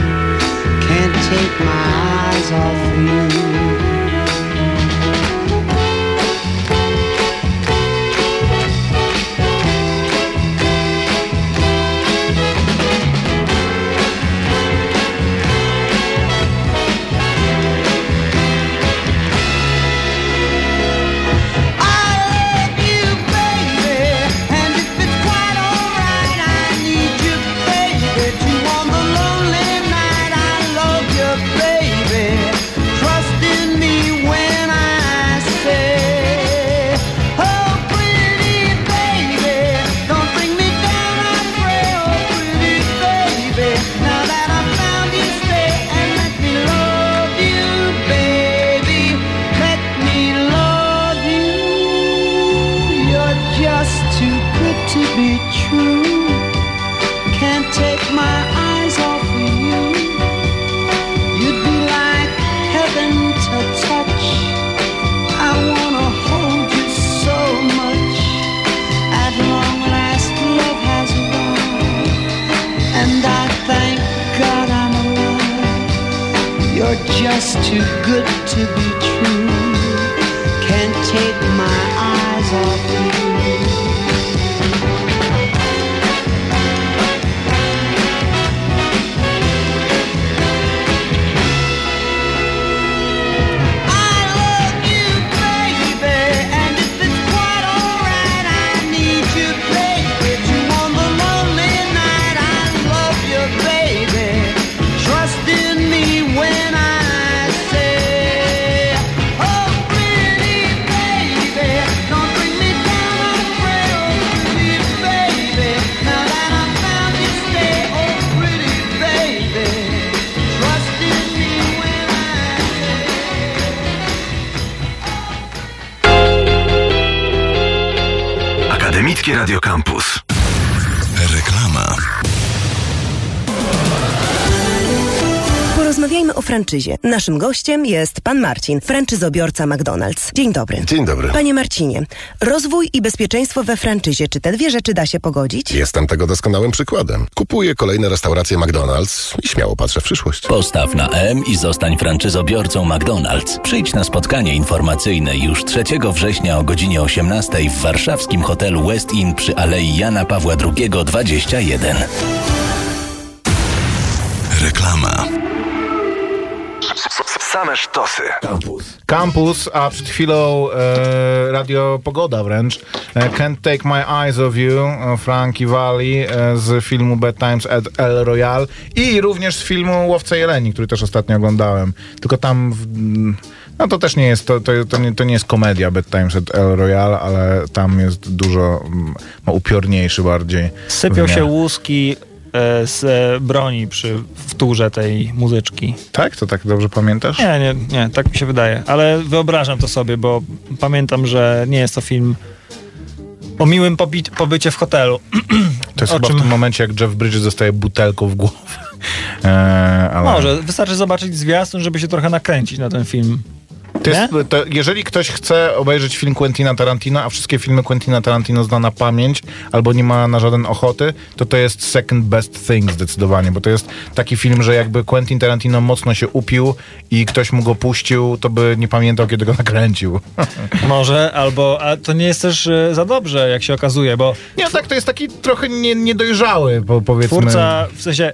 Take my eyes off you. Franczyzie. Naszym gościem jest pan Marcin, franczyzobiorca McDonald's. Dzień dobry. Dzień dobry. Panie Marcinie, rozwój i bezpieczeństwo we franczyzie, czy te dwie rzeczy da się pogodzić? Jestem tego doskonałym przykładem. Kupuję kolejne restauracje McDonald's i śmiało patrzę w przyszłość. Postaw na M i zostań franczyzobiorcą McDonald's. Przyjdź na spotkanie informacyjne już 3 września o godzinie 18 w warszawskim hotelu West Inn przy Alei Jana Pawła II 21. Reklama. Same sztosy. Campus, a przed chwilą e, Radio Pogoda wręcz. E, Can't Take My Eyes Off You, e, Frankie Valli e, z filmu Bad Times at El Royale i również z filmu Łowca Jeleni, który też ostatnio oglądałem. Tylko tam... W, no to też nie jest, to, to, to, nie, to nie jest komedia Bad Times at El Royale, ale tam jest dużo mm, no, upiorniejszy bardziej. Sypią wymiar. się łuski z e, broni przy wtórze tej muzyczki. Tak? To tak dobrze pamiętasz? Nie, nie, nie, tak mi się wydaje. Ale wyobrażam to sobie, bo pamiętam, że nie jest to film o miłym pobi- pobycie w hotelu. To jest O chyba czym- w tym momencie, jak Jeff Bridges dostaje butelką w głowę. E, ale... Może, wystarczy zobaczyć zwiastun, żeby się trochę nakręcić na ten film. To jest, to jeżeli ktoś chce obejrzeć film Quentina Tarantino, a wszystkie filmy Quentina Tarantino zna na pamięć, albo nie ma na żaden ochoty, to to jest second best thing zdecydowanie, bo to jest taki film, że jakby Quentin Tarantino mocno się upił i ktoś mu go puścił, to by nie pamiętał, kiedy go nakręcił. Może, albo, a to nie jest też e, za dobrze, jak się okazuje, bo Nie, tak, to jest taki trochę nie, niedojrzały, po, powiedzmy. twórca, w sensie,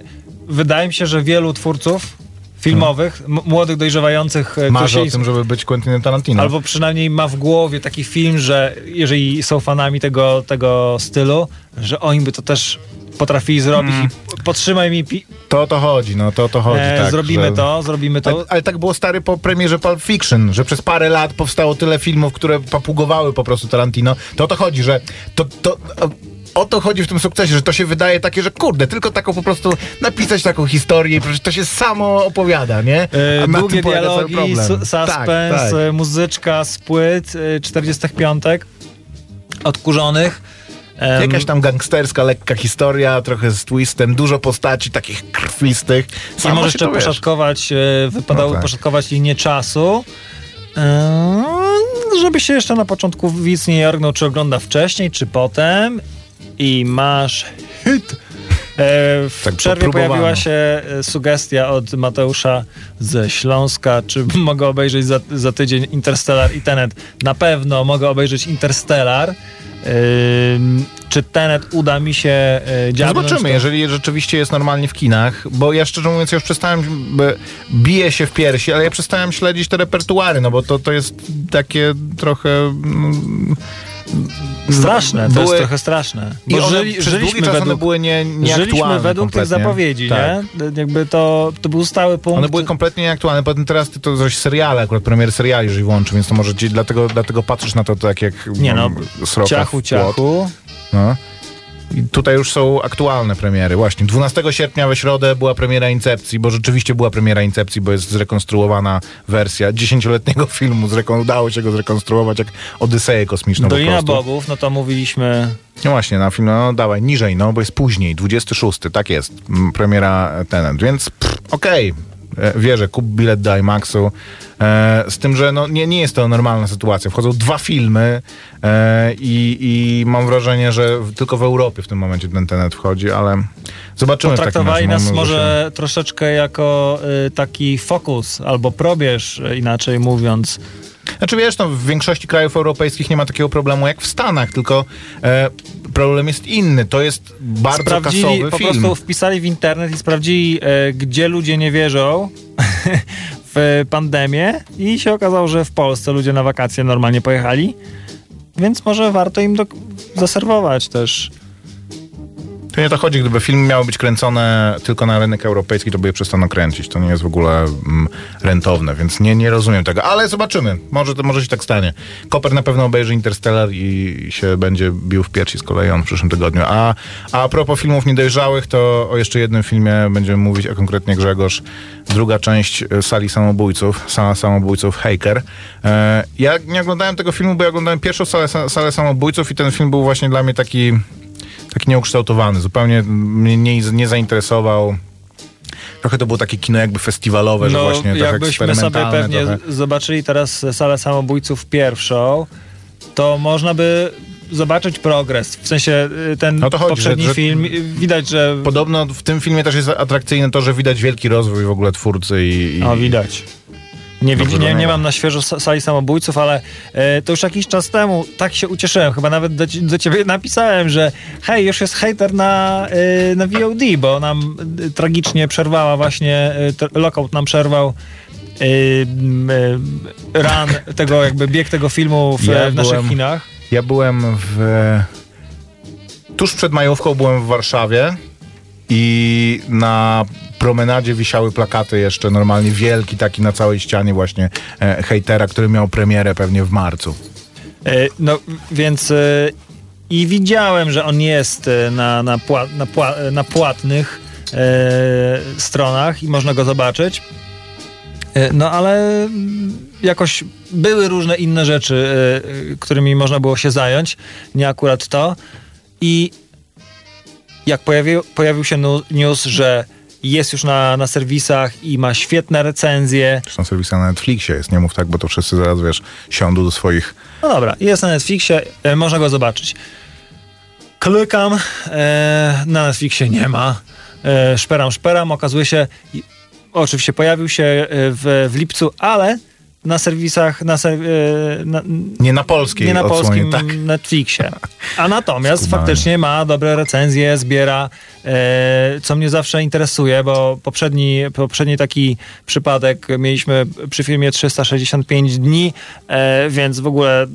wydaje mi się, że wielu twórców filmowych, m- młodych, dojrzewających, e, Marzy o tym, żeby być Quentinem Tarantino. Albo przynajmniej ma w głowie taki film, że jeżeli są fanami tego, tego stylu, że oni by to też potrafili zrobić Mm. i podtrzymaj mi, pi- To o to chodzi, no to o to chodzi, e, tak. zrobimy że... to, zrobimy to. Ale, ale tak było stary po premierze Pulp Fiction, że przez parę lat powstało tyle filmów, które papugowały po prostu Tarantino. To o to chodzi, że to, to o, to chodzi w tym sukcesie, że to się wydaje takie, że kurde, tylko taką po prostu napisać taką historię i przecież to się samo opowiada, nie? E, A na długie dialogi, su- suspens, Tak, tak. e, muzyczka z płyt e, 45 odkurzonych. Em, Jakaś tam gangsterska, lekka historia, trochę z twistem, dużo postaci takich krwistych. I Samo może się jeszcze wiesz. poszatkować, e, wypadało No tak. poszatkować linię czasu. E, żeby się jeszcze na początku widz nie jorgnął, czy ogląda wcześniej, czy potem. I masz hit. E, w Tak przerwie pojawiła się e, sugestia od Mateusza ze Śląska, czy mogę obejrzeć za, za tydzień Interstellar i Tenet. Na pewno mogę obejrzeć Interstellar. Ym, czy Tenet uda mi się e, dziabnąć? Zobaczymy, to- jeżeli rzeczywiście jest normalnie w kinach, bo ja szczerze mówiąc już przestałem, biję się w piersi, ale ja przestałem śledzić te repertuary, no bo to, to jest takie trochę... mm, Straszne, to były- jest trochę straszne. I Bo one żyli, przez długi żyliśmy czas one według, były nie, żyliśmy według tych kompletnie. zapowiedzi, Tak. nie? Jakby to, to był stały punkt. One były kompletnie nieaktualne, potem teraz ty to coś seriale, akurat premiery seriali, jeżeli włączy, więc to może ci, dlatego, dlatego patrzysz na to tak jak Nie no, mm, sroka ciachu, w płot. ciachu. No. I tutaj już są aktualne premiery. Właśnie 12 sierpnia we środę była premiera Incepcji, bo rzeczywiście była premiera Incepcji, bo jest zrekonstruowana wersja dziesięcioletniego filmu. Zrekon- udało się go zrekonstruować jak Odyseję kosmiczną Dolina po. Bogów, no to mówiliśmy... No właśnie, na film, no dawaj, niżej, no, bo jest później, 26, tak jest, premiera Tenet, więc okej, e, wierzę, kup bilet do IMAX-u, e, z tym, że no, nie, nie jest to normalna sytuacja, wchodzą dwa filmy e, i, i mam wrażenie, że w, tylko w Europie w tym momencie ten Tenet wchodzi, ale zobaczymy Potraktowali nas może troszeczkę jako y, taki fokus albo probierz, y, inaczej mówiąc. Znaczy wiesz, no, w większości krajów europejskich nie ma takiego problemu jak w Stanach, tylko e, problem jest inny, to jest bardzo sprawdzili, kasowy po film. prostu wpisali w internet i sprawdzili, e, gdzie ludzie nie wierzą w pandemię i się okazało, że w Polsce ludzie na wakacje normalnie pojechali, więc może warto im do, zaserwować też. To nie to chodzi, gdyby filmy miały być kręcone tylko na rynek europejski, to by je przestano kręcić. To nie jest w ogóle mm, rentowne, więc nie, nie rozumiem tego. Ale zobaczymy. Może, może się tak stanie. Koper na pewno obejrzy Interstellar i się będzie bił w piersi z kolei on w przyszłym tygodniu. A, a a propos filmów niedojrzałych, to o jeszcze jednym filmie będziemy mówić, a konkretnie Grzegorz. Druga część e, Sali Samobójców, Sala Samobójców Haker. E, ja nie oglądałem tego filmu, bo ja oglądałem pierwszą salę, salę Samobójców i ten film był właśnie dla mnie taki taki nieukształtowany, zupełnie mnie nie, nie zainteresował. Trochę to było takie kino jakby festiwalowe, że właśnie trochę No, jakbyśmy sobie pewnie trochę. zobaczyli teraz salę samobójców pierwszą, to można by zobaczyć progres. W sensie y, ten No chodzi, poprzedni że- że- film, y, widać, że... Podobno w tym filmie też jest atrakcyjne to, że widać wielki rozwój w ogóle twórcy i... i O, widać. Nie, widzi, nie, nie mam na świeżo sa- sali samobójców, ale e, to już jakiś czas temu tak się ucieszyłem. Chyba nawet do, do ciebie napisałem, że hej, już jest hater na, e, na VOD, bo nam e, tragicznie przerwała właśnie, t- lockout nam przerwał run tego, jakby bieg tego filmu w, Ja w naszych byłem- kinach. Ja byłem w... Tuż przed majówką byłem w Warszawie i na promenadzie wisiały plakaty jeszcze normalnie wielki taki na całej ścianie właśnie e, hejtera, który miał premierę pewnie w marcu. E, No, więc e, i widziałem, że on jest e, na, na, pła, na, pła, na płatnych e, stronach i można go zobaczyć. E, No, ale mm, jakoś były różne inne rzeczy, e, e, którymi można było się zająć, nie akurat to. I jak pojawił, pojawił się news, że jest już na, na serwisach i ma świetne recenzje, Zresztą serwis na Netflixie jest, nie mów tak, bo to wszyscy zaraz, wiesz, siądą do swoich... No dobra, jest na Netflixie, e, można go zobaczyć. Klikam, e, na Netflixie nie ma. E, szperam, szperam, okazuje się, oczywiście pojawił się e, w, w lipcu, ale na serwisach, na, ser, e, na, Nie na polskiej nie na odsłonie, polskim tak. Netflixie. A natomiast faktycznie ma dobre recenzje, zbiera, e, co mnie zawsze interesuje, bo poprzedni, poprzedni taki przypadek mieliśmy przy filmie 365 dni, e, więc w ogóle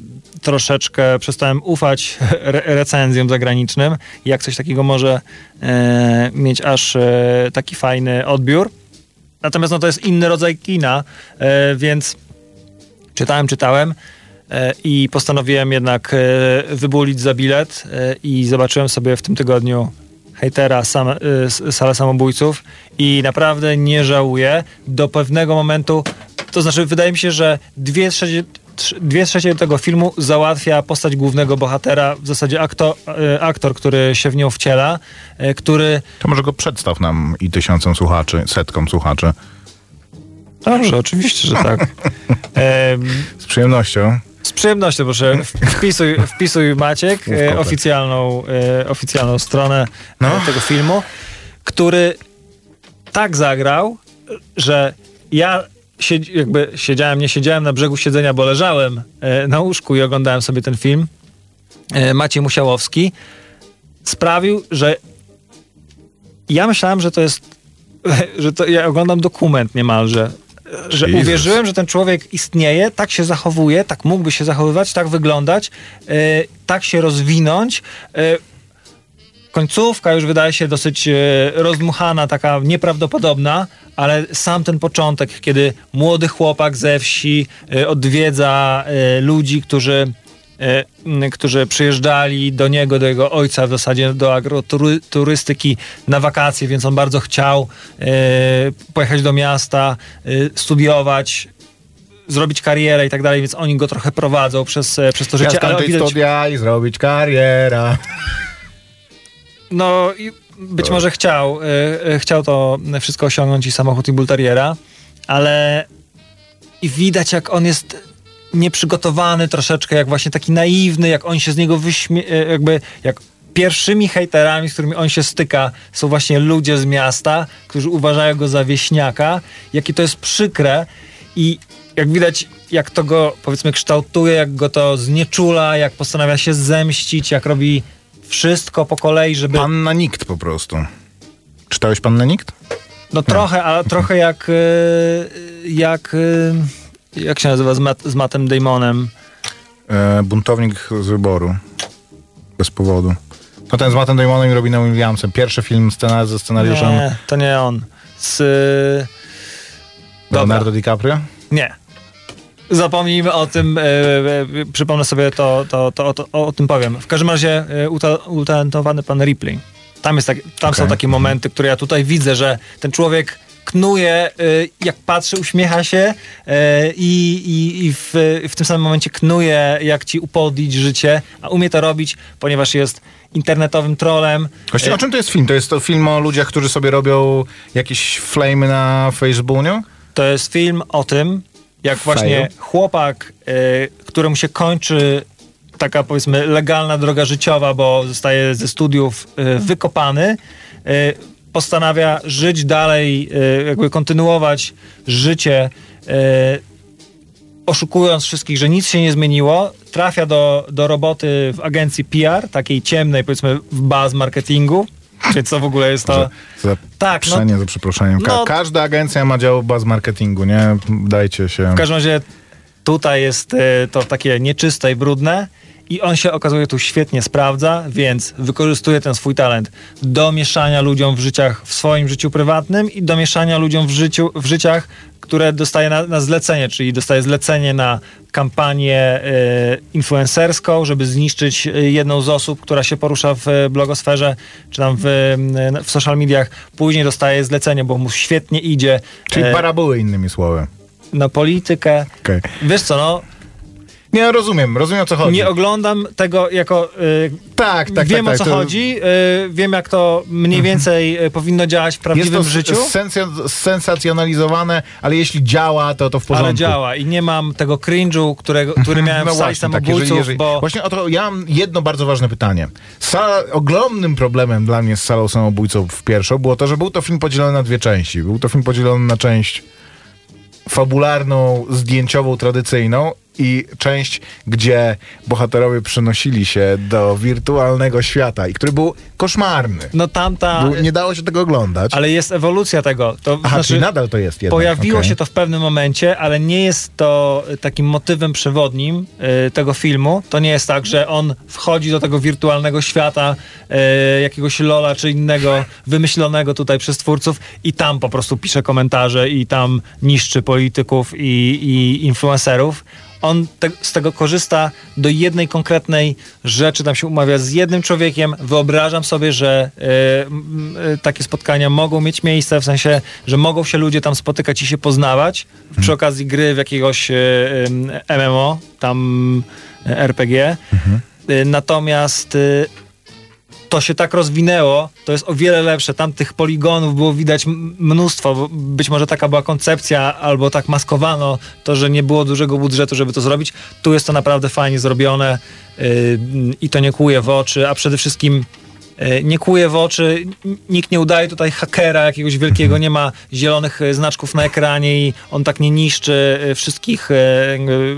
troszeczkę przestałem ufać re recenzjom zagranicznym, jak coś takiego może e, mieć aż e, taki fajny odbiór. Natomiast no, to jest inny rodzaj kina, e, więc czytałem, czytałem e, i postanowiłem jednak e, wybulić za bilet e, i zobaczyłem sobie w tym tygodniu hejtera sam, Salę Samobójców i naprawdę nie żałuję. Do pewnego momentu, to znaczy wydaje mi się, że dwie trzecie, trz- dwie trzecie tego filmu załatwia postać głównego bohatera, w zasadzie aktor, aktor który się w nią wciela, który To może go przedstaw nam i tysiącom słuchaczy, setkom słuchaczy. Dobrze, oczywiście, że tak. Z przyjemnością. z przyjemnością, proszę, wpisuj, wpisuj Maciek, e, oficjalną, e, oficjalną stronę No. e, tego filmu, który tak zagrał, że ja siedzi, jakby siedziałem, nie siedziałem na brzegu siedzenia, bo leżałem e, na łóżku i oglądałem sobie ten film. E, Maciej Musiałowski sprawił, że ja myślałem, że to jest, że to ja oglądam dokument niemalże. Że Jesus. uwierzyłem, że ten człowiek istnieje, tak się zachowuje, tak mógłby się zachowywać, tak wyglądać, e, tak się rozwinąć. E, końcówka już wydaje się dosyć e, rozdmuchana, taka nieprawdopodobna, ale sam ten początek, kiedy młody chłopak ze wsi odwiedza ludzi, którzy którzy przyjeżdżali do niego, do jego ojca w zasadzie do agroturystyki na wakacje, więc on bardzo chciał e, pojechać do miasta, e, studiować, zrobić karierę i tak dalej, więc oni go trochę prowadzą przez, e, przez to Ja życie. ale skończyć widać- studia i zrobić karierę. no i być może chciał, chciał to wszystko osiągnąć i samochód i bulteriera, ale i widać jak on jest nieprzygotowany troszeczkę, jak właśnie taki naiwny, jak on się z niego wyśmie... y, jakby jak pierwszymi hejterami, z którymi on się styka, są właśnie ludzie z miasta, którzy uważają go za wieśniaka, jakie to jest przykre i jak widać, jak to go powiedzmy kształtuje, jak go to znieczula, jak postanawia się zemścić, jak robi wszystko po kolei, żeby... Panna Nikt po prostu. Czytałeś Pannę Nikt? No trochę, ale trochę jak e, jak e, jak się nazywa z, Matt, z Mattem Damonem. E, buntownik z wyboru. Bez powodu. No ten z Mattem Damonem i Robinem Williamsem. Pierwszy film scena ze scenariuszem Nie, to nie on. Z... y, Dobra. Leonardo DiCaprio. Nie. Zapomnijmy o tym, e, e, przypomnę sobie to, to, to, to o, o tym powiem. W każdym razie uta, utalentowany pan Ripley. Tam, jest tak, tam są Okej. takie momenty, które ja tutaj widzę, że ten człowiek knuje, e, jak patrzy, uśmiecha się e, i, i, i w, w tym samym momencie knuje, jak ci upodlić życie, a umie to robić, ponieważ jest internetowym trolem. Właściwie E, o czym to jest film? To jest to film o ludziach, którzy sobie robią jakieś flamy na Facebooku? To jest film o tym, jak Fail. właśnie chłopak, y, któremu się kończy taka powiedzmy legalna droga życiowa, bo zostaje ze studiów y, wykopany, y, postanawia żyć dalej, y, jakby kontynuować życie, y, oszukując wszystkich, że nic się nie zmieniło, trafia do, do roboty w agencji PR, takiej ciemnej, powiedzmy w buzz marketingu, więc to w ogóle jest to... Za Tak, no, za przeproszeniem. Ka- no- Każda agencja ma dział baz marketingu, nie? Dajcie się. W każdym razie tutaj jest e, to takie nieczyste i brudne i on się okazuje tu świetnie sprawdza, więc wykorzystuje ten swój talent do mieszania ludziom w życiach, w swoim życiu prywatnym i do mieszania ludziom w, życiu, w życiach, które dostaje na, na zlecenie, czyli dostaje zlecenie na kampanię e, influencerską, żeby zniszczyć e, jedną z osób, która się porusza w blogosferze, czy tam w, w social mediach. Później dostaje zlecenie, bo mu świetnie idzie Czyli e, parabuły innymi słowy. na politykę. Okej. Wiesz co, no, Nie, rozumiem, rozumiem o co chodzi. nie oglądam tego jako... Y, tak, tak, wiem tak, o co tak, to- chodzi, y, wiem jak to mniej więcej y, powinno działać w Jest prawdziwym to życiu, sensa- sensacjonalizowane, ale jeśli działa, to to w porządku. ale działa i nie mam tego cringe'u, którego, który miałem No w sali właśnie, tak, jeżeli, bo... Właśnie o to, ja mam jedno bardzo ważne pytanie. Sala, ogromnym problemem dla mnie z salą samobójców w pierwszą było to, że był to film podzielony na dwie części. Był to film podzielony na część fabularną, zdjęciową, tradycyjną i część, gdzie bohaterowie przenosili się do wirtualnego świata i który był koszmarny. No tamta... Był, nie dało się tego oglądać. Ale jest ewolucja tego. To Aha, znaczy, czyli nadal to jest jednak. Pojawiło okej. się to w pewnym momencie, ale nie jest to takim motywem przewodnim y, tego filmu. To nie jest tak, że on wchodzi do tego wirtualnego świata y, jakiegoś Lola czy innego wymyślonego tutaj przez twórców i tam po prostu pisze komentarze i tam niszczy polityków i, i influencerów. On te, z tego korzysta do jednej konkretnej rzeczy, tam się umawia z jednym człowiekiem. Wyobrażam sobie, że y, y, takie spotkania mogą mieć miejsce, w sensie, że mogą się ludzie tam spotykać i się poznawać przy okazji gry w jakiegoś y, y, MMO, tam RPG. Y, natomiast to się tak rozwinęło, to jest o wiele lepsze. Tam tych poligonów było widać mnóstwo. Być może taka była koncepcja, albo tak maskowano to, że nie było dużego budżetu, żeby to zrobić. Tu jest to naprawdę fajnie zrobione yy, i to nie kłuje w oczy, a przede wszystkim yy, nie kłuje w oczy, nikt nie udaje tutaj hakera jakiegoś wielkiego, nie ma zielonych yy, znaczków na ekranie i on tak nie niszczy yy, wszystkich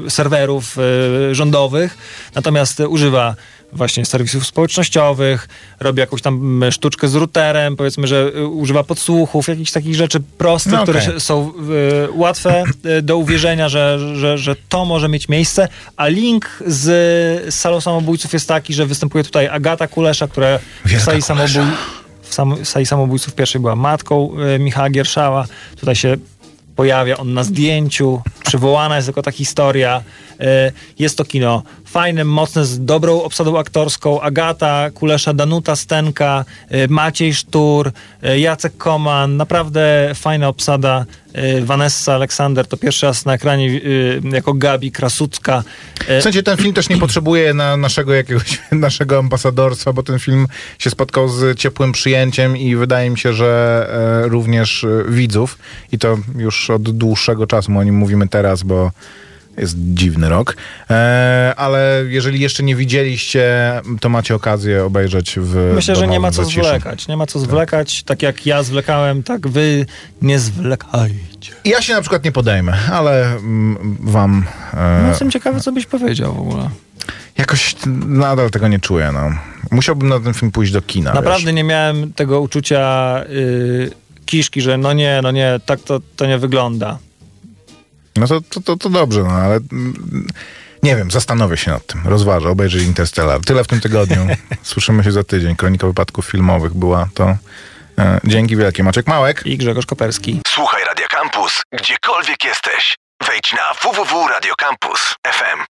serwerów rządowych, natomiast używa właśnie serwisów społecznościowych, robi jakąś tam sztuczkę z routerem, powiedzmy, że y, używa podsłuchów, jakichś takich rzeczy prostych, No które okej. się- są y, łatwe y, do uwierzenia, że, że, że to może mieć miejsce, a link z, salą samobójców jest taki, że występuje tutaj Agata Kulesza, która w Wielka sali, Kulesza. samobój, w sam, sali samobójców pierwszej była matką y, Michała Gierszała, tutaj się pojawia on na zdjęciu, przywołana jest jako ta historia. Y, Jest to kino fajne, mocne, z dobrą obsadą aktorską. Agata Kulesza, Danuta Stenka, y, Maciej Sztur, y, Jacek Koman. Naprawdę fajna obsada. Y, Vanessa Aleksander to pierwszy raz na ekranie jako Gabi Krasucka. W sensie ten film też nie potrzebuje na naszego jakiegoś naszego ambasadorstwa, bo ten film się spotkał z ciepłym przyjęciem i wydaje mi się, że e, również e, widzów i to już od dłuższego czasu, o nim mówimy teraz, bo jest dziwny rok, e, ale jeżeli jeszcze nie widzieliście, to macie okazję obejrzeć w Myślę, że nie ma co zaciszu. zwlekać. Nie ma co zwlekać. Tak jak ja zwlekałem, tak wy nie zwlekajcie. Ja się na przykład nie podejmę, ale mm, wam e, No, jestem ciekawy, co byś powiedział w ogóle. jakoś nadal tego nie czuję. No. Musiałbym na ten film pójść do kina. Naprawdę wiesz. nie miałem tego uczucia y, kiszki, że no nie, no nie, tak to, to nie wygląda. No to, to, to, to dobrze, no ale mm, Nie wiem, zastanowię się nad tym. Rozważę, obejrzę Interstellar. Tyle w tym tygodniu. Słyszymy się za tydzień. Kronika wypadków filmowych była to. E, dzięki wielkie. Maciek Małek. I Grzegorz Koperski. Słuchaj Radio Campus, gdziekolwiek jesteś. Wejdź na www.radiocampus.fm.